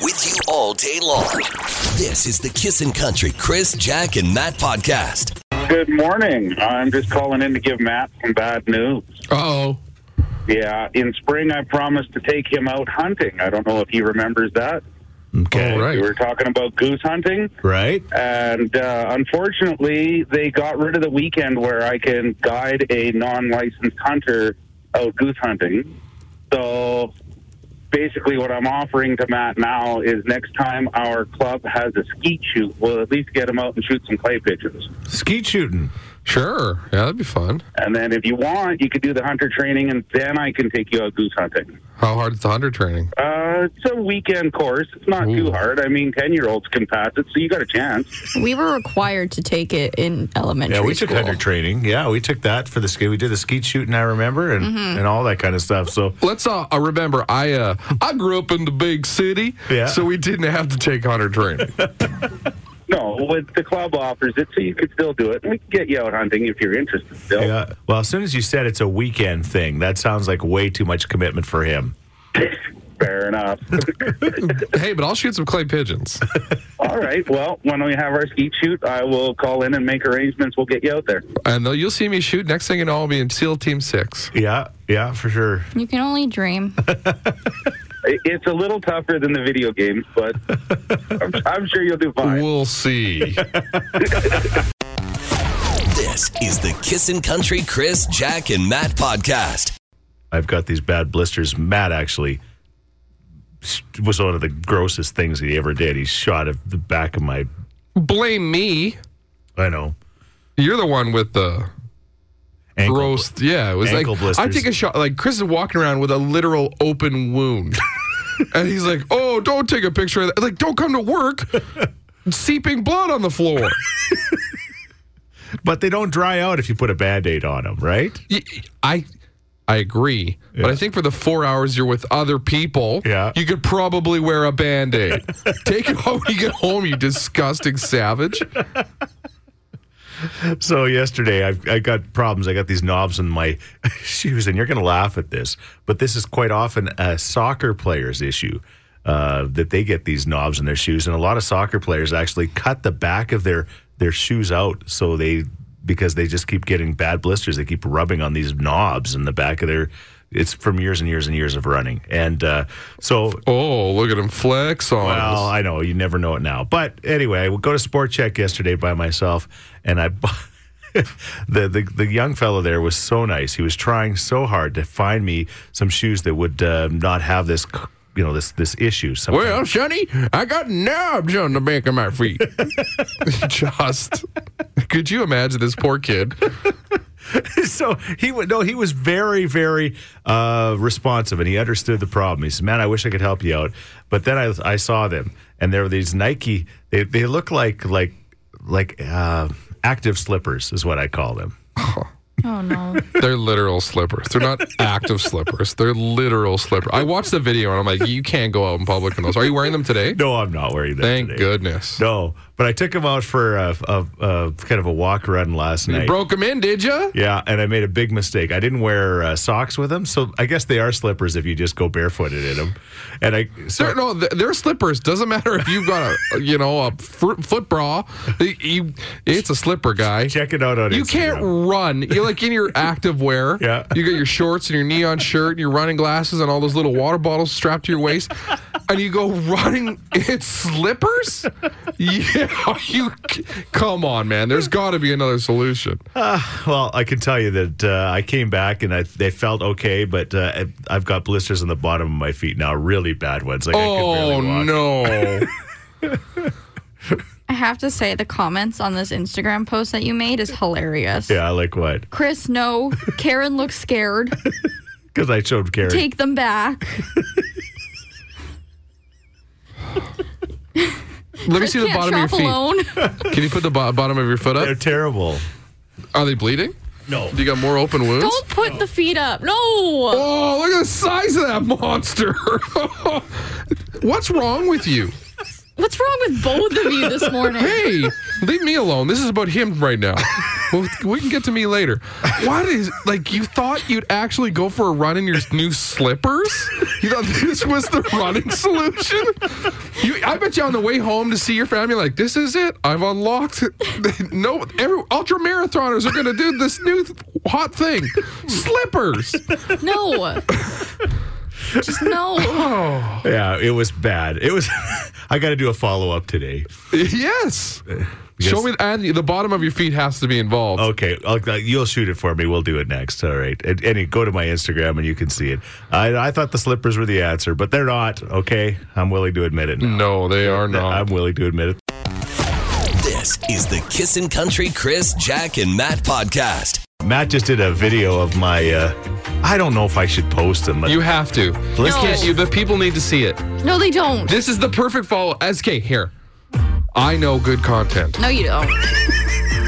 with you all day long. This is the Kissin' Country Chris, Jack, and Matt podcast. Good morning. I'm just calling in to give Matt some bad news. Oh, Yeah, in spring I promised to take him out hunting. I don't know if he remembers that. Okay. All right. We were talking about goose hunting, Right? and uh, unfortunately, they got rid of the weekend where I can guide a non-licensed hunter out goose hunting. So basically, what I'm offering to Matt now is next time our club has a skeet shoot, we'll at least get him out and shoot some clay pigeons. Skeet shooting. Sure. Yeah, that'd be fun. And then if you want, you could do the hunter training, and then I can take you out goose hunting. How hard is the hunter training? Uh, it's a weekend course. It's not too hard. I mean, 10 year olds can pass it, so you got a chance. We were required to take it in elementary Yeah, we took hunter training. Yeah, we took that for the ski. We did the skeet shooting, I remember, and, Mm-hmm. and all that kind of stuff. So, Let's uh, uh, remember, I uh, I grew up in the big city, Yeah. so we didn't have to take hunter training. No, with the club offers it, so you could still do it. And we can get you out hunting if you're interested still. yeah. Well, as soon as you said it's a weekend thing, that sounds like way too much commitment for him. Fair enough. hey, but I'll shoot some clay pigeons. All right. Well, when we have our skeet shoot, I will call in and make arrangements. We'll get you out there. And uh, you'll see me shoot. Next thing you know, I'll be in SEAL Team 6. Yeah, yeah, for sure. You can only dream. It- It's a little tougher than the video games, but I'm, I'm sure you'll do fine. We'll see. This is the Kissin' Country Chris, Jack, and Matt podcast. I've got these bad blisters. Matt actually was one of the grossest things he ever did. He shot at the back of my. Blame me. I know. You're the one with the Ankle gross. Yeah, it was ankle like blisters. I take a shot. Like Chris is walking around with a literal open wound, and he's like, "Oh, don't take a picture of that. Like, don't come to work." Seeping blood on the floor. But they don't dry out if you put a band aid on them, right? I I agree, but I think for the four hours you're with other people, Yeah. you could probably wear a band aid. Take it home when you get home, you disgusting savage. So yesterday, I've, I got problems. I got these knobs in my shoes, and you're going to laugh at this, but this is quite often a soccer player's issue. Uh, that they get these knobs in their shoes, and a lot of soccer players actually cut the back of their their shoes out, so they because they just keep getting bad blisters. They keep rubbing on these knobs in the back of their. It's from years and years and years of running, and uh, so Oh, look at him flex on well, us. I know you never know it now. But anyway, I would go to Sport Chek yesterday by myself, and I bought. the, the the young fellow there was so nice. He was trying so hard to find me some shoes that would uh, not have this, you know, this this issue. Some Well, Sonny, I got knobs on the back of my feet. Just, could you imagine this poor kid? so he would no, he was very very uh, responsive, and he understood the problem. He said, "Man, I wish I could help you out." But then I I saw them, and there were these Nike. They they look like like like uh, active slippers is what I call them. Oh no. They're literal slippers. They're not active slippers. They're literal slippers. I watched the video and I'm like, you can't go out in public in those. Are you wearing them today? No, I'm not wearing them. Today. Thank today. goodness. No, but I took him out for a, a, a kind of a walk run last You night. You broke them in, did you? yeah, and I made a big mistake. I didn't wear uh, socks with them, so I guess they are slippers if you just go barefooted in them. And I so They're, no, they're slippers. Doesn't matter if you've got a, you know, a fr- foot bra. You, you- it's a slipper, guy. check it out on You Instagram. can't run. You're like in your active wear. Yeah. You got your shorts and your neon shirt and your running glasses and all those little water bottles strapped to your waist. And you go running in slippers? Yeah. You come on, man. There's got to be another solution. Well, I can tell you that uh, I came back and I, they felt okay, but uh, I've got blisters on the bottom of my feet now, really bad ones. Like Oh barely walk. no. I have to say the comments on this Instagram post that you made is hilarious. Yeah, like what? Chris, no. Karen looks scared. Because I showed Karen. Take them back. Let me see the bottom of shop your alone. feet. Can you put the bo- bottom of your foot up? They're up? terrible. Are they bleeding? No. Do you got more open wounds? Don't put the feet up. No. Oh, look at the size of that monster. What's wrong with you? What's wrong with both of you this morning? Hey, leave me alone. This is about him right now. Well, we can get to me later. What is like? You thought you'd actually go for a run in your new slippers? You thought this was the running solution? You, I bet you on the way home to see your family, like this is it. I've unlocked. It. No, every ultra marathoners are going to do this new th- hot thing, slippers. No. Just no. Yeah, it was bad. It was. I got to do a follow up today. Yes. Show me, and the bottom of your feet has to be involved. Okay, I'll, uh, you'll shoot it for me. We'll do it next. All right. And, and go to my Instagram and you can see it. I, I thought the slippers were the answer, but they're not. Okay, I'm willing to admit it. Now. No, they are not. I'm willing to admit it. This is the Kissin' Country Chris, Jack, and Matt podcast. Matt just did a video of my. Uh, I don't know if I should post them. You have to. Let's You can't- get- you- the people need to see it. No, they don't. This is the perfect follow. SK, here. I know good content. No, you don't.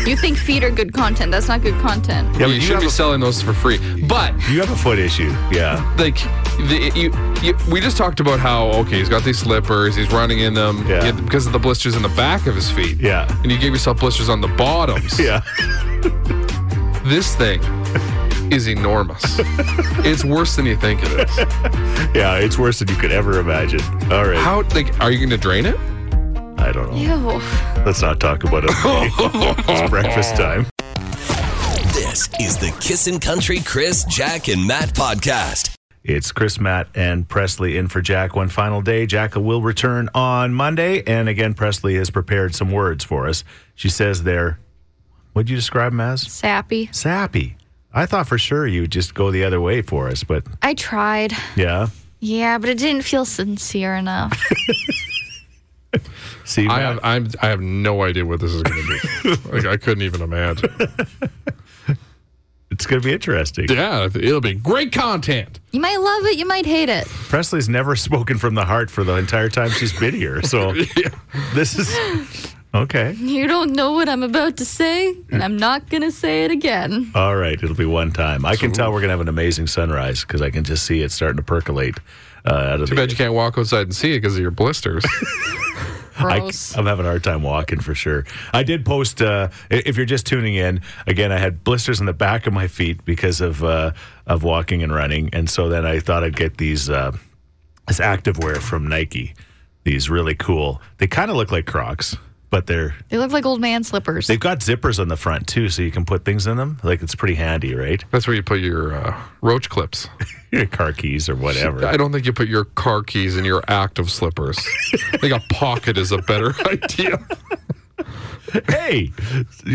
You think feet are good content. That's not good content. Yeah, but you, you should be a- selling those for free. But You have a foot issue. Yeah. like, the, you, you, we just talked about how okay, he's got these slippers, he's running in them Yeah. had- because of the blisters in the back of his feet. Yeah. and you gave yourself blisters on the bottoms. Yeah. This thing is enormous. it's worse than you think it is. Yeah. It's worse than you could ever imagine. All right. How like are you going to drain it? I don't know. Ew. Let's not talk about it. it's breakfast time. This is the Kissin' Country Chris, Jack, and Matt podcast. It's Chris, Matt, and Presley in for Jack one final day. Jack will return on Monday. And again, Presley has prepared some words for us. She says they're, what'd you describe them as? Sappy. Sappy. I thought for sure you would just go the other way for us, but I tried. yeah. Yeah, but it didn't feel sincere enough. See, I have I'm I have no idea what this is going to be. like I couldn't even imagine. it's going to be interesting. Yeah, it'll be great content. You might love it, you might hate it. Presley's never spoken from the heart for the entire time she's been here. So this is okay. You don't know what I'm about to say, and I'm not going to say it again. All right, it'll be one time. I can tell we're gonna have an amazing sunrise because I can just see it starting to percolate uh, out of Too the. bad you can't walk outside and see it because of your blisters. I, Gross. am having a hard time walking for sure. I did post. Uh, if you're just tuning in, again, I had blisters in the back of my feet because of uh, of walking and running, and so then I thought I'd get these uh, this activewear from Nike. These really cool. They kind of look like Crocs, but they're they look like old man slippers. they've got zippers on the front too, so you can put things in them. Like it's pretty handy, right? That's where you put your uh, roach clips. Your car keys or whatever. I don't think you put your car keys in your active slippers. I think a pocket is a better idea. hey,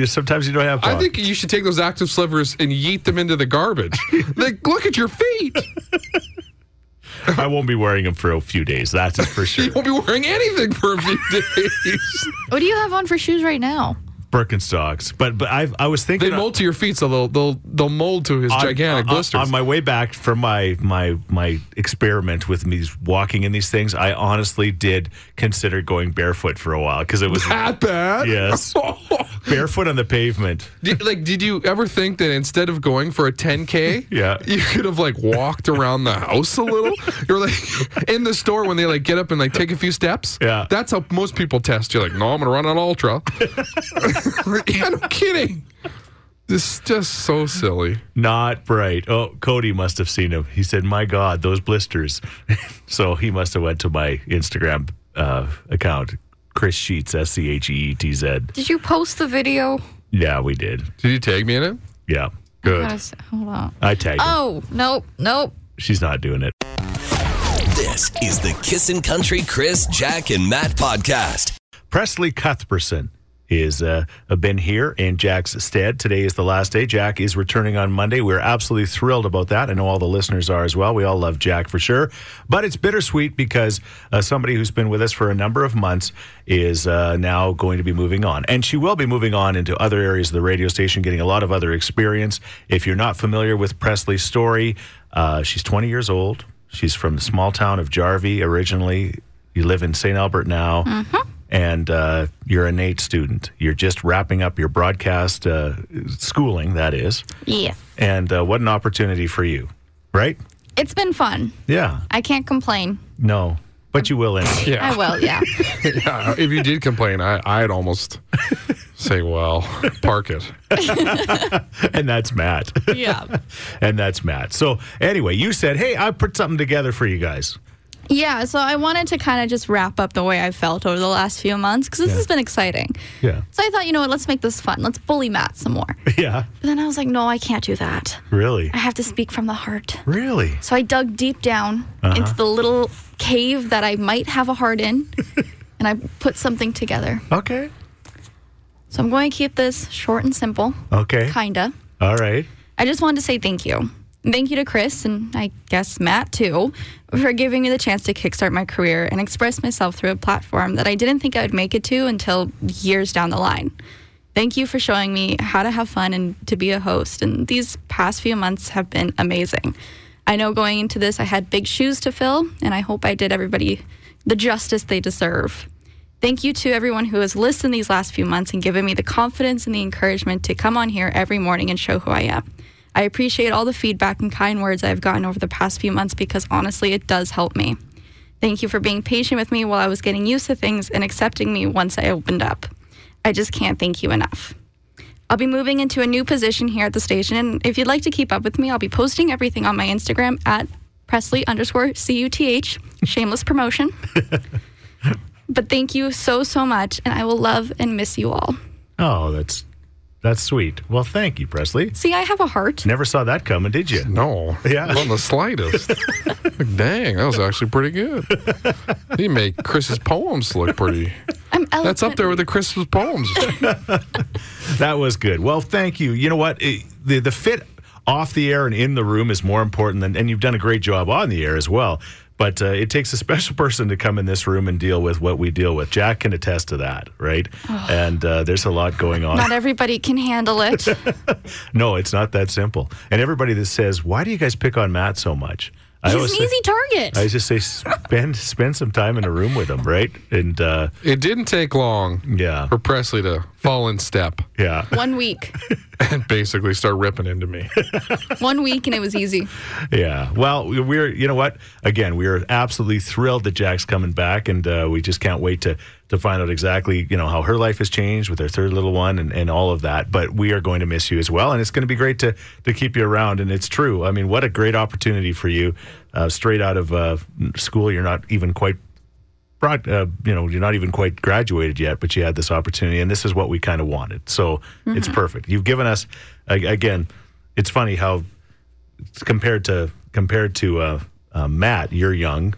sometimes you don't have. I think you should take those active slippers and yeet them into the garbage. like, look at your feet. I won't be wearing them for a few days. That's for sure. You won't be wearing anything for a few days. what do you have on for shoes right now? Birkenstocks, but but I I was thinking They mold to your feet, so they'll they'll they'll mold to his on- gigantic on- blisters. On my way back from my my my experiment with me walking in these things, I honestly did consider going barefoot for a while because it was that bad? Yes. Barefoot on the pavement. Did, like, did you ever think that instead of going for a 10k, Yeah. you could have like walked around the house a little? You're like in the store when they like get up and like take a few steps. Yeah. that's how most people test. You're like, no, I'm gonna run on ultra. yeah, no kidding. This is just so silly. Not bright. Oh, Cody must have seen him. He said, "My God, those blisters." so he must have went to my Instagram uh, account, Chris Scheetz, S C H E E T Z. Did you post the video? Yeah, we did. Did you tag me in it? Yeah, oh, Good. Gotta Hold on. I tagged. her. Oh, nope, nope. She's not doing it. This is the Kissin' Country Chris, Jack, and Matt podcast. Presley Cuthbertson is uh, been here in Jack's stead. Today is the last day. Jack is returning on Monday. We're absolutely thrilled about that. I know all the listeners are as well. We all love Jack for sure. But it's bittersweet because uh, somebody who's been with us for a number of months is uh, now going to be moving on. And she will be moving on into other areas of the radio station, getting a lot of other experience. If you're not familiar with Presley's story, uh, she's 20 years old. She's from the small town of Jarvie originally. You live in St. Albert now and uh, you're a NAIT student. You're just wrapping up your broadcast uh, schooling, that is. Yes. And uh, what an opportunity for you, right? It's been fun. Yeah. I can't complain. No, but you will anyway. Yeah. I will, yeah. Yeah, if you did complain, I, I'd almost Say, well, park it. and that's Matt. Yeah. and that's Matt. So anyway, you said, "Hey, I put something together for you guys." Yeah, so I wanted to kind of just wrap up the way I felt over the last few months because this Yeah. has been exciting. Yeah. So I thought, you know what, let's make this fun. Let's bully Matt some more. Yeah. But then I was like, no, I can't do that. Really? I have to speak from the heart. Really? So I dug deep down Uh-huh. into the little cave that I might have a heart in, and I put something together. Okay. So I'm going to keep this short and simple, Okay. kinda. All right. I just wanted to say thank you. Thank you to Chris and I guess Matt too for giving me the chance to kickstart my career and express myself through a platform that I didn't think I would make it to until years down the line. Thank you for showing me how to have fun and to be a host. And these past few months have been amazing. I know going into this, I had big shoes to fill, and I hope I did everybody the justice they deserve. Thank you to everyone who has listened these last few months and given me the confidence and the encouragement to come on here every morning and show who I am. I appreciate all the feedback and kind words I've gotten over the past few months because honestly, it does help me. Thank you for being patient with me while I was getting used to things and accepting me once I opened up. I just can't thank you enough. I'll be moving into a new position here at the station, and if you'd like to keep up with me, I'll be posting everything on my Instagram at Presley underscore C-U-T-H. Shameless promotion. but thank you so, so much, and I will love and miss you all. Oh, that's that's sweet. Well, thank you, Presley. See, I have a heart. Never saw that coming, did you? No. Yeah. Not the slightest. Dang, that was actually pretty good. You make Chris's poems look pretty. I'm That's up there with the Christmas poems. That was good. Well, thank you. You know what? It- the the fit off the air and in the room is more important than, and you've done a great job on the air as well. But uh, it takes a special person to come in this room and deal with what we deal with. Jack can attest to that, right? And uh, there's a lot going on. Not everybody can handle it. no, it's not that simple. And everybody that says, "Why do you guys pick on Matt so much?" I He's always an say- easy target. I just say spend spend some time in a room with him, right? And uh, It didn't take long yeah, for Presley to fall in step yeah, One week. and basically start ripping into me. One week and it was easy. yeah. Well, we- we're you know what? Again, we are absolutely thrilled that Jack's coming back, and uh, we just can't wait to to find out exactly you know how her life has changed with her third little one and, and all of that. But we are going to miss you as well, and it's going to be great to to keep you around. And it's true. I mean, what a great opportunity for you, uh, straight out of uh, school. You're not even quite brought, uh, you know, you're not even quite graduated yet, but you had this opportunity, and this is what we kind of wanted. So it's perfect. You've given us, again, it's funny how compared to compared to uh, uh, Matt, you're young.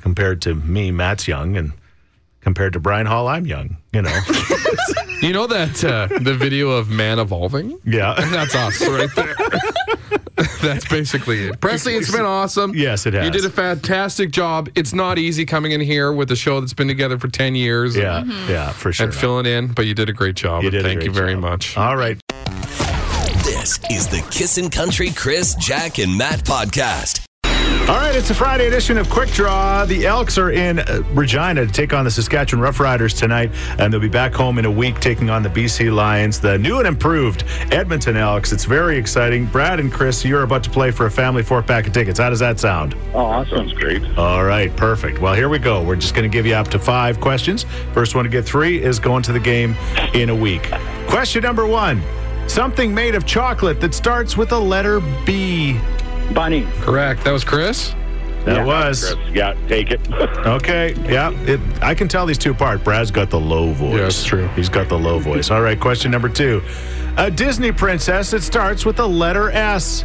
Compared to me, Matt's young, and compared to Brian Hall, I'm young. You know, You know that uh, the video of man evolving? yeah. and That's us right there. That's basically it. Presley, it's been awesome. Yes, it has. You did a fantastic job. It's not easy coming in here with a show that's been together for 10 years Yeah, and, yeah, for sure. and filling in, but you did a great job. You and did a Thank great you very job. much. All right. This is the Kissin' Country Chris, Jack, and Matt podcast. All right, it's a Friday edition of Quick Draw. The Elks are in uh, Regina to take on the Saskatchewan Roughriders tonight, and they'll be back home in a week taking on the BC Lions, the new and improved Edmonton Elks. It's very exciting. Brad and Chris, you're about to play for a family four pack of tickets. How does that sound? Oh, awesome. Sounds great. All right, perfect. Well, here we go. We're just going to give you up to five questions. First one to get three is going to the game in a week. Question number one Something made of chocolate that starts with a letter B. Bunny. Correct. That was Chris? That Yeah, was. Chris. Yeah, take it. Okay, yeah. It, I can tell these two apart. Brad's got the low voice. Yeah, it's true. He's got the low voice. All right, question number two. A Disney princess that starts with the letter S.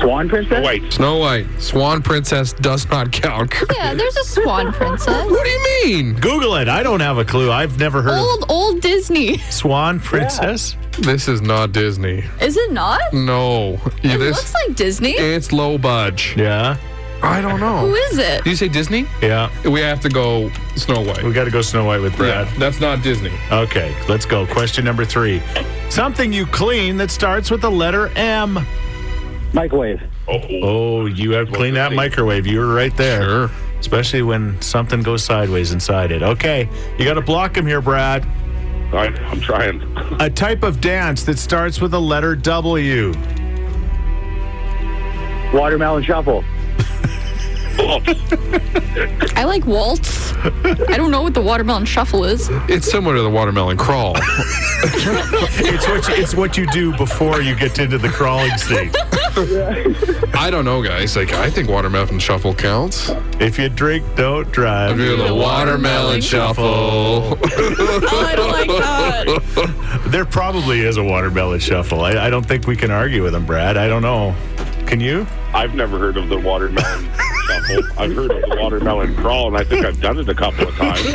Swan Princess? White. Snow White. Swan Princess does not count. Yeah, there's a swan princess. What do you mean? Google it. I don't have a clue. I've never heard Old, old Disney. Swan Princess. This is not Disney. Is it not? No. Yeah, It this, looks like Disney. it's low budge. Yeah, I don't know. Who is it? Did you say Disney? yeah. We have to go Snow White. We got to go Snow White with Brad. Yeah, that's not Disney. Okay, let's go. Question number three. Something you clean that starts with the letter M. Microwave. Oh, you have cleaned that microwave. You were right there. Sure. Especially when something goes sideways inside it. Okay, you got to block him here, Brad. All right, I'm trying. A type of dance that starts with the letter W. Watermelon shuffle. I like waltz. I don't know what the watermelon shuffle is. It's similar to the watermelon crawl. It's what you, it's what you do before you get into the crawling state. I don't know, guys. Like, I think watermelon shuffle counts. If you drink, don't drive. Do the watermelon shuffle. Oh, I don't like that. There probably is a watermelon shuffle. I, I don't think we can argue with him, Brad. I don't know. Can you? I've never heard of the watermelon shuffle. I've heard of the watermelon crawl, and I think I've done it a couple of times.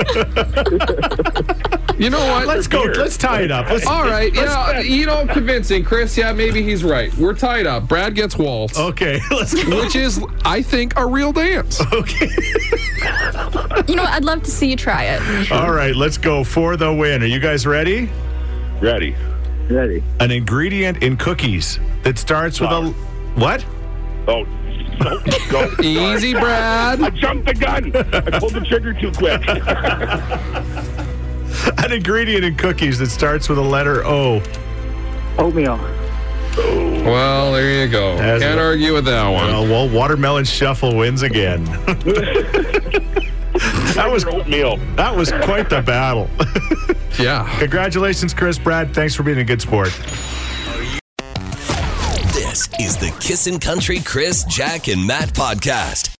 You know what? Let's go. Let's tie it up. Let's, All right. Yeah, you know, convincing. Chris, yeah, maybe he's right. We're tied up. Brad gets waltz, Okay, let's go. which is, I think, a real dance. Okay. You know what? I'd love to see you try it. All right, let's go for the win. Are you guys ready? Ready? Ready. An ingredient in cookies that starts with a what? Oh, no, go. Easy, Brad. I jumped the gun. I pulled the trigger too quick. An ingredient in cookies that starts with a letter O. Oatmeal. Well, there you go. As Can't a- argue with that one. Uh, well, watermelon shuffle wins again. that was Oatmeal. that was quite the battle. Yeah. Congratulations, Chris. Brad, thanks for being a good sport. This is the Kissin' Country Chris, Jack, and Matt podcast.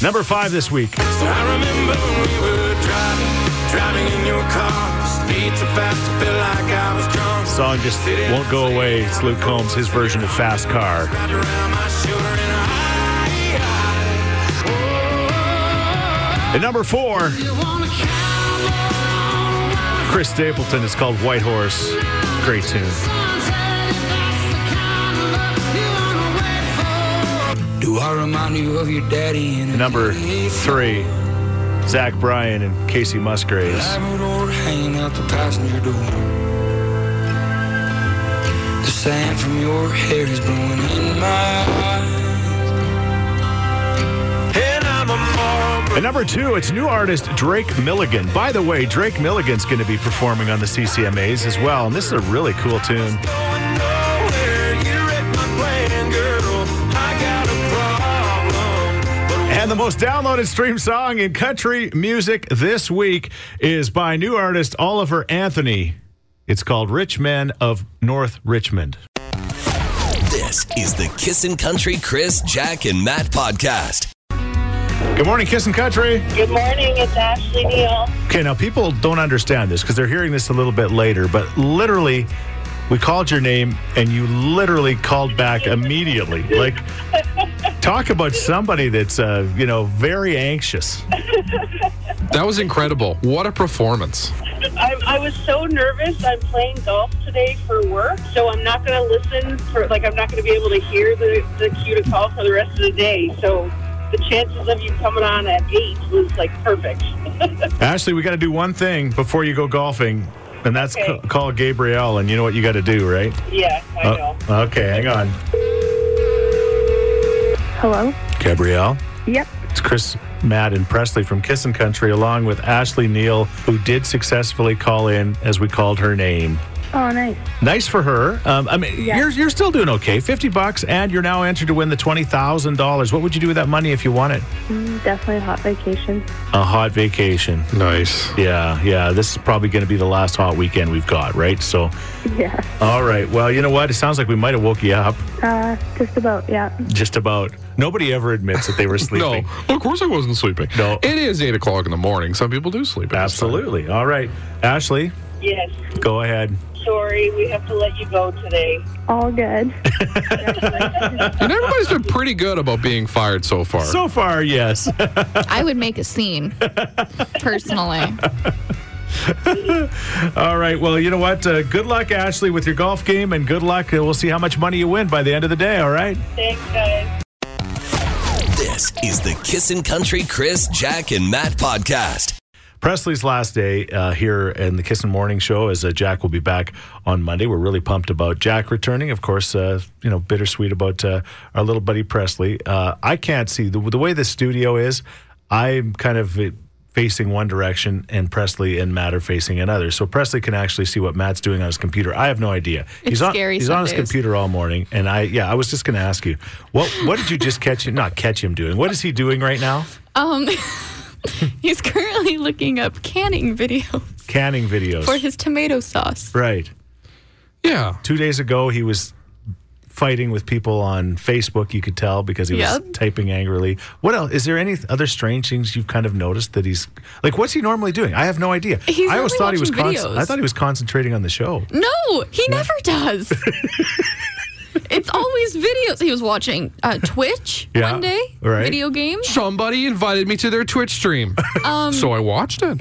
Number five this week. I remember when we were driving, driving in your car. Speed so fast, I felt like I was drunk. Song just won't go away. It's Luke Combs, his version of Fast Car. Wrapped around my shoulder and I, At number four, Chris Stapleton. is called White Horse. Great tune. Do I remind you of your daddy in Number three, Zach Bryan and Kacey Musgraves. Labrador hanging out the passenger door. The sand from your hair is blowing in my eyes. And I'm a Marlboro At number two, it's new artist Drake Milligan. By the way, Drake Milligan's going to be performing on the CCMAs as well, and this is a really cool tune. The most downloaded stream song in country music this week is by new artist Oliver Anthony. It's called Rich Men of North Richmond. This is the Kissin' Country Chris, Jack, and Matt podcast. Good morning, Kissin' Country. Good morning, it's Ashley Neal. Okay, now people don't understand this because they're hearing this a little bit later, but literally, we called your name and you literally called back immediately. Like, talk about somebody that's, uh, you know, very anxious. That was incredible. What a performance. I, I was so nervous. I'm playing golf today for work, so I'm not going to listen for, like, I'm not going to be able to hear the, the cue to call for the rest of the day. So the chances of you coming on at 8 was, like, perfect. Ashley, we got to do one thing before you go golfing, and that's Okay. ca- call Gabrielle, and you know what you got to do, right? yeah, I uh, know. Oh, okay, hang on. Hello? Gabrielle, Yep. it's Chris, Matt, and Presley from Kissin' Country, along with Ashley Neal, who did successfully call in as we called her name. Oh, nice. Nice for her. Um, I mean, Yeah. you're you're still doing okay. Fifty bucks, and you're now entered to win the twenty thousand dollars. What would you do with that money if you won it? Mm, Definitely a hot vacation. A hot vacation. Nice. Yeah, yeah. This is probably going to be the last hot weekend we've got, right? So, Yeah. all right. Well, you know what? It sounds like we might have woke you up. Uh, just about, yeah. Just about. Nobody ever admits that they were sleeping. No, of course I wasn't sleeping. No. It is 8 o'clock in the morning. Some people do sleep. at this time. Absolutely. All right, Ashley, Yes. go ahead. Sorry, we have to let you go today. All good. And everybody's been pretty good about being fired so far. So far, yes. I would make a scene, personally. All right. Well, you know what? Uh, good luck, Ashley, with your golf game, and good luck. Uh, We'll see how much money you win by the end of the day. All right. Thanks, guys. This is the Kissin' Country Chris, Jack, and Matt podcast. Presley's last day uh, here in the Kissin' Morning Show, as uh, Jack will be back on Monday. We're really pumped about Jack returning. Of course, uh, you know, bittersweet about uh, our little buddy Presley. Uh, I can't see the, the way the studio is. I'm kind of uh, facing one direction and Presley and Matt are facing another. So Presley can actually see what Matt's doing on his computer. I have no idea. It's he's on, He's on his days. computer all morning, and I yeah, I was just going to ask you what what did you just catch him? Not catch him doing. What is he doing right now? Um, he's currently looking up canning videos Canning videos. for his tomato sauce. right. Yeah. Two days ago, he was fighting with people on Facebook. You could tell because he was typing angrily. What else? Is there any other strange things you've kind of noticed that he's like? What's he normally doing? I have no idea. He's I always thought he was. Con- I thought he was concentrating on the show. No, he never does. it's always videos. He was watching uh, Twitch Yeah, one day, right. video games. Somebody invited me to their Twitch stream. Um, so I watched it.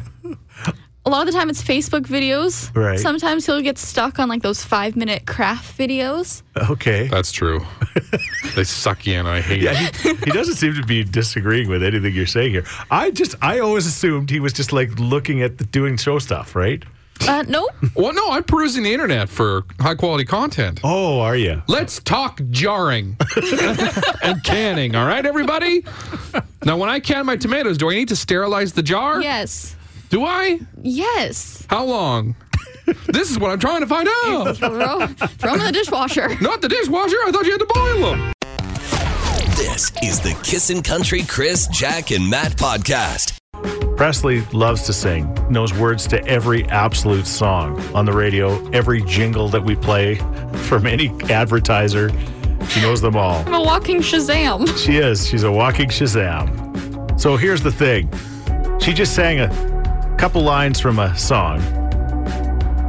A lot of the time, it's Facebook videos. Right. Sometimes he'll get stuck on like those five minute craft videos. Okay. That's true. they suck you in. I hate Yeah, it. he, he doesn't seem to be disagreeing with anything you're saying here. I just, I always assumed he was just like looking at the doing show stuff, right? Uh, no. Well, no, I'm perusing the internet for high quality content. Oh, are you? Let's talk jarring and canning, all right, everybody? Now, when I can my tomatoes, do I need to sterilize the jar? yes. Do I? Yes. How long? this is what I'm trying to find out. Throw, throw 'em in the dishwasher. Not the dishwasher. I thought you had to boil them. This is the Kissin' Country Chris, Jack, and Matt podcast. Presley loves to sing, knows words to every absolute song on the radio, every jingle that we play from any advertiser. She knows them all. I'm a walking Shazam. She is. She's a walking Shazam. So here's the thing she just sang a couple lines from a song.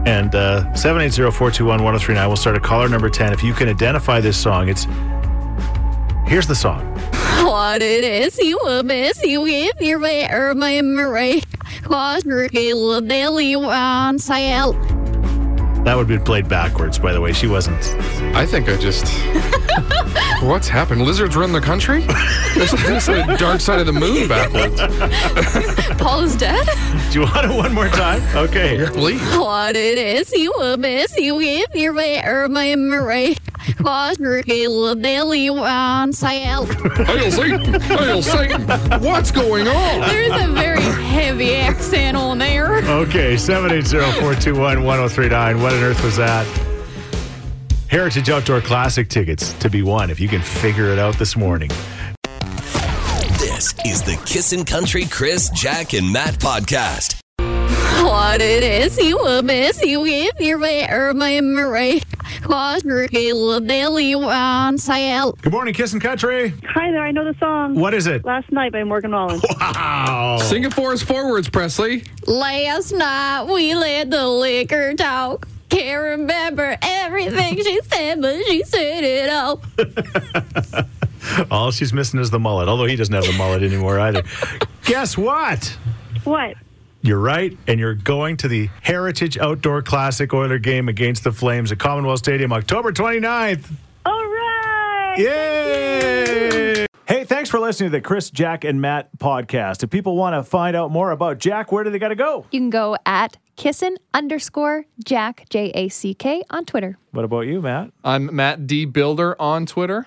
And uh, 780 421 1039 will start at caller number 10. If you can identify this song, it's. Here's the song. What it is you will miss you if you're there, my memory. Cause you're killing Billy on sale. That would have been played backwards, by the way. She wasn't. I think I just. What's happened? Lizards run the country? It's like, it's like dark side of the moon backwards. Paul is dead? Do you want it one more time? Okay. Please. What it is you will miss you if you're there, my memory. Cause you're killing Billy on sale. Hail Satan! Hail Satan! What's going on? There's a very heavy accent on there. Okay, 780-421-1039. What on earth was that? Heritage Outdoor Classic tickets to be won if you can figure it out this morning. This is the Kissin' Country Chris, Jack, and Matt podcast. What it is you will miss you if you're there, my memory. Cause you're Billy on sale. Good morning, Kissin' Country. Hi there, I know the song. What is it? Last Night by Morgan Wallen. Wow. Sing it for us forwards, Presley. Last night we let the liquor talk. Can't remember everything she said, but she said it all. All she's missing is the mullet, although he doesn't have the mullet anymore either. Guess what? What? You're right, and you're going to the Heritage Outdoor Classic Oiler game against the Flames at Commonwealth Stadium October 29th. All right! Yay! Hey, thanks for listening to the Chris, Jack, and Matt podcast. If people want to find out more about Jack, where do they got to go? You can go at kissin underscore Jack, J A C K, on Twitter. What about you, Matt? I'm Matt D. Builder on Twitter.